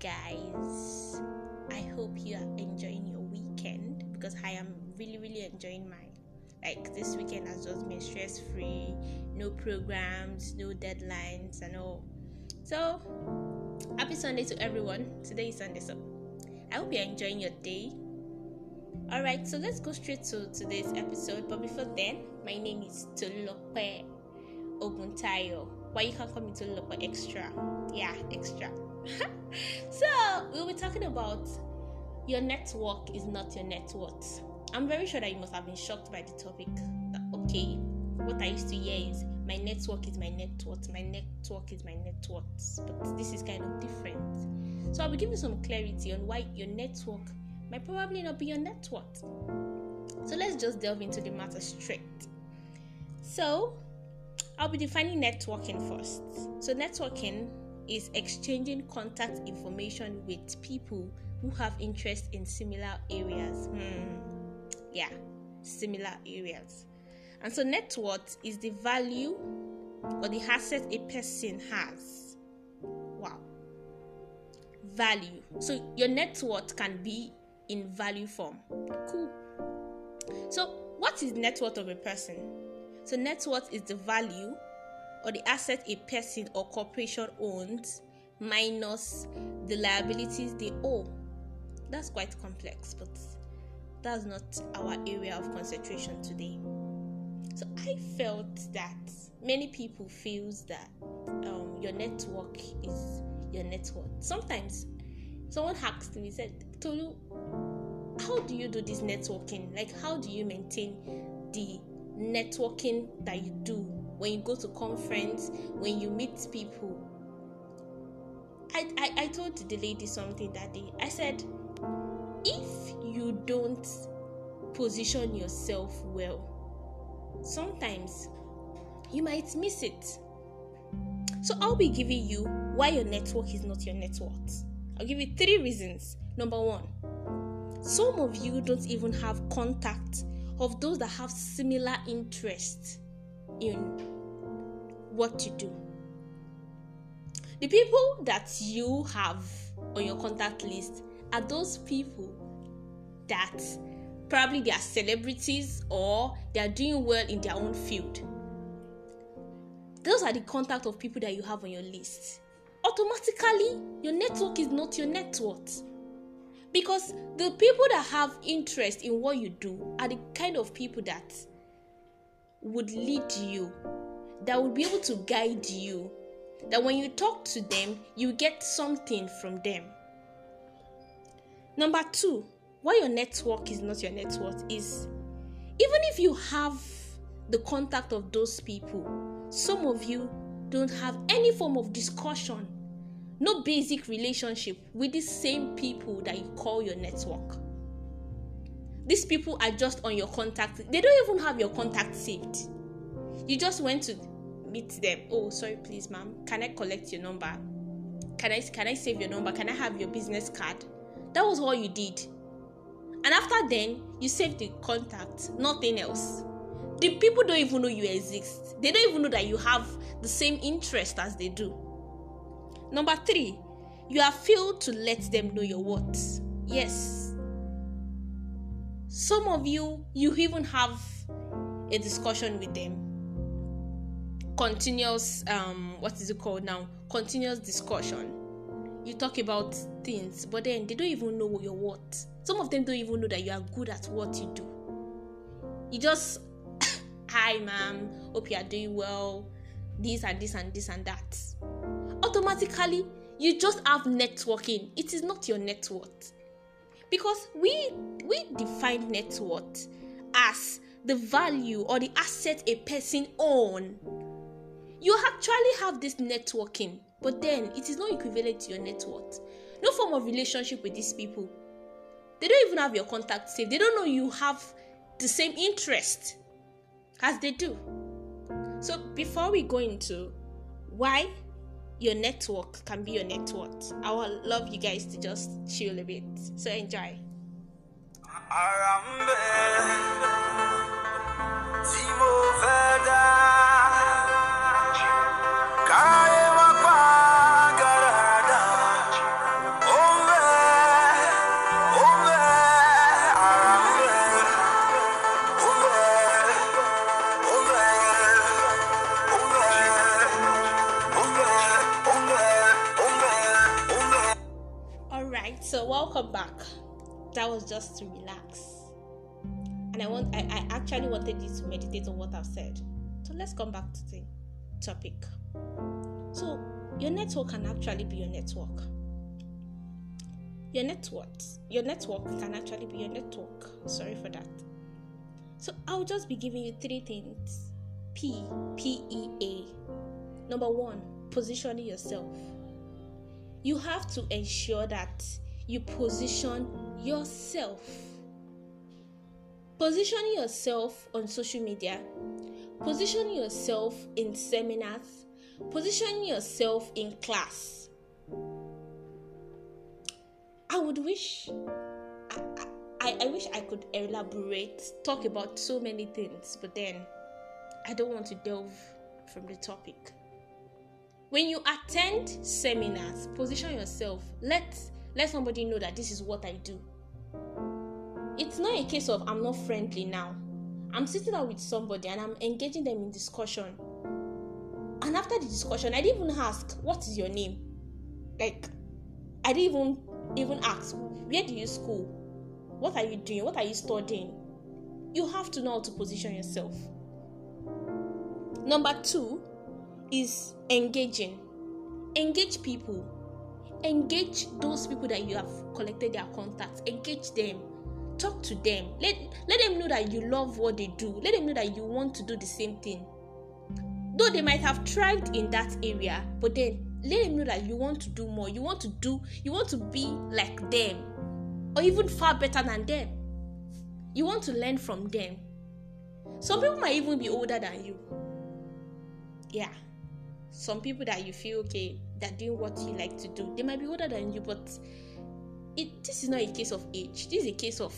guys. I hope you are enjoying your weekend because I am really, really enjoying mine. Like this weekend has just been stress free, no programs, no deadlines, and all. So, happy Sunday to everyone. Today is Sunday, so I hope you're enjoying your day. Alright, so let's go straight to today's episode. But before then, my name is Tolulope Oguntayo. Why you can call me Tolulope Extra? Yeah, extra. So we'll be talking about your network is not your net worth. I'm very sure that you must have been shocked by the topic. That, okay, what I used to hear is my network is my net worth, my network is my net worth. But this is kind of different. So I'll be giving some clarity on why your network might probably not be your net worth. So let's just delve into the matter straight. So I'll be defining networking first. So networking is exchanging contact information with people who have interest in similar areas. Hmm. Yeah, similar areas. And so net worth is the value or the asset a person has. Wow. Value. So your net worth can be in value form. Cool. So, what is net worth of a person? So, net worth is the value or the asset a person or corporation owns minus the liabilities they owe. That's quite complex, but that's not our area of concentration today. So I felt that many people feels that um, your network is your network. Sometimes someone asked me, said, Tolu, how do you do this networking? Like, how do you maintain the networking that you do when you go to conference, when you meet people? I, I, I told the lady something that day. I said, if you don't position yourself well, sometimes you might miss it. So I'll be giving you why your network is not your net worth. I'll give you three reasons. Number one, some of you don't even have contact of those that have similar interest in what you do. The people that you have on your contact list are those people that probably they are celebrities or they are doing well in their own field. Those are the contact of people that you have on your list. Automatically, your network is not your net worth. Because the people that have interest in what you do are the kind of people that would lead you, that would be able to guide you, that when you talk to them, you get something from them. Number two, why your network is not your net worth is even if you have the contact of those people, some of you don't have any form of discussion no basic relationship with the same people that you call your network. These people are just on your contact. They don't even have your contact saved. You just went to meet them. Oh, sorry, please, ma'am. Can I collect your number? Can I can I save your number? Can I have your business card? That was all you did. And after then, you saved the contact, nothing else. The people don't even know you exist. They don't even know that you have the same interest as they do. Number three, you have failed to let them know your worth. Yes. Some of you, you even have a discussion with them. Continuous, um, what is it called now? Continuous discussion. You talk about things, but then they don't even know your worth. Some of them don't even know that you are good at what you do. You just, hi, ma'am, hope you are doing well. This and this and this and that automatically you just have networking it is not your net worth because we we define net worth as the value or the asset a person own you actually have this networking but then it is not equivalent to your net worth no form of relationship with these people they don't even have your contact saved they don't know you have the same interest as they do so before we go into why your network can be your net worth. I would love you guys to just chill a bit. So enjoy. So back. That was just to relax. And I want I, I actually wanted you to meditate on what I've said. So let's come back to the topic. So your network can actually be your network. Your network, your network can actually be your network. Sorry for that. So I'll just be giving you three things. P P E A. Number one, positioning yourself. You have to ensure that you position yourself. Positioning yourself on social media, positioning yourself in seminars, positioning yourself in class. I would wish, I, I, I wish I could elaborate, talk about so many things, but then I don't want to delve from the topic. When you attend seminars, position yourself. Let let somebody know that this is what I do. It's not a case of I'm not friendly now. I'm sitting down with somebody and I'm engaging them in discussion. And after the discussion, I didn't even ask, What is your name? Like, I didn't even even ask, Where do you school? What are you doing? What are you studying? You have to know how to position yourself. Number two is engaging. Engage people. Engage those people that you have collected their contacts. Engage them. Talk to them. Let, let them know that you love what they do. Let them know that you want to do the same thing. Though they might have thrived in that area, but then let them know that you want to do more. You want to do, you want to be like them, or even far better than them. You want to learn from them. Some people might even be older than you. Yeah. Some people that you feel okay, that doing what you like to do, they might be older than you, but it this is not a case of age. This is a case of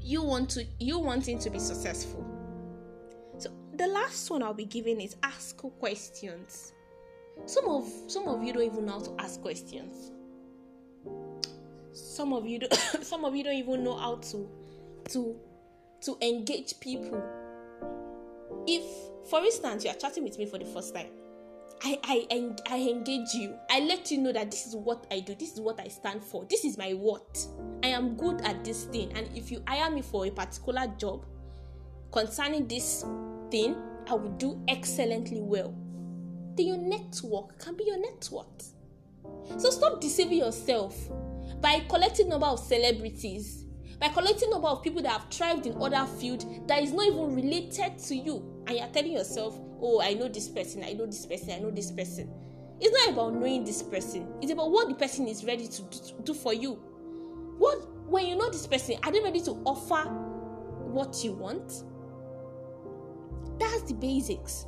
you want to you wanting to be successful. So the last one I'll be giving is ask questions. Some of some of you don't even know how to ask questions. Some of you don't, some of you don't even know how to to to engage people. If for instance you are chatting with me for the first time, I, I I engage you. I let you know that this is what I do. This is what I stand for. This is my what. I am good at this thing. And if you hire me for a particular job concerning this thing, I will do excellently well. Then your network can be your network. So stop deceiving yourself by collecting number of celebrities, by collecting number of people that have thrived in other field that is not even related to you, and you're telling yourself, "Oh, I know this person. I know this person. I know this person." It's not about knowing this person. It's about what the person is ready to do, for you. What when you know this person, are they ready to offer what you want? That's the basics.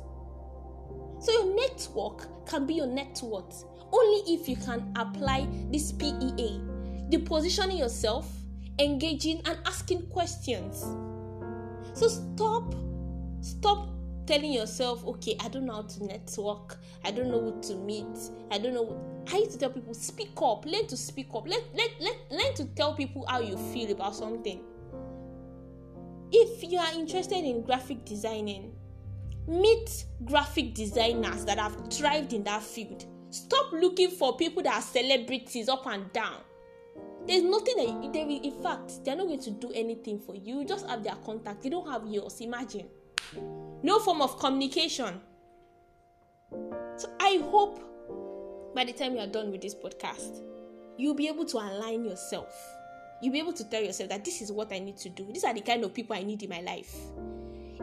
So your network can be your net worth only if you can apply this PEA, the positioning yourself, engaging and asking questions. So stop stop telling yourself, okay, I don't know how to network, I don't know who to meet, I don't know. I used to tell people, speak up, learn to speak up, let, let, let, learn to tell people how you feel about something. If you are interested in graphic designing, meet graphic designers that have thrived in that field. Stop looking for people that are celebrities up and down. There's nothing that they will, in fact, they're not going to do anything for you. You just have their contact, they don't have yours. Imagine. No form of communication. So I hope by the time you are done with this podcast, you'll be able to align yourself. You'll be able to tell yourself that this is what I need to do. These are the kind of people I need in my life.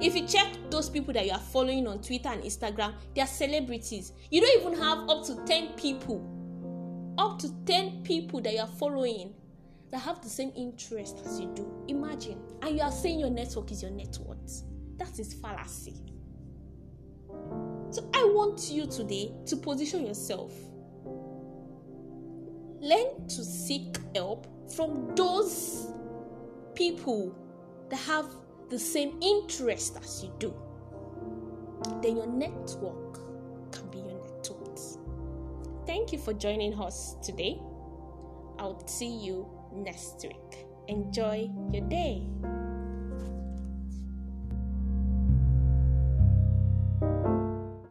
If you check those people that you are following on Twitter and Instagram, they are celebrities. You don't even have up to 10 people, up to 10 people that you are following that have the same interest as you do. Imagine. And you are saying your network is your net worth. That is fallacy. So I want you today to position yourself. Learn to seek help from those people that have the same interest as you do. Then your network can be your network. Thank you for joining us today. I'll see you next week. Enjoy your day.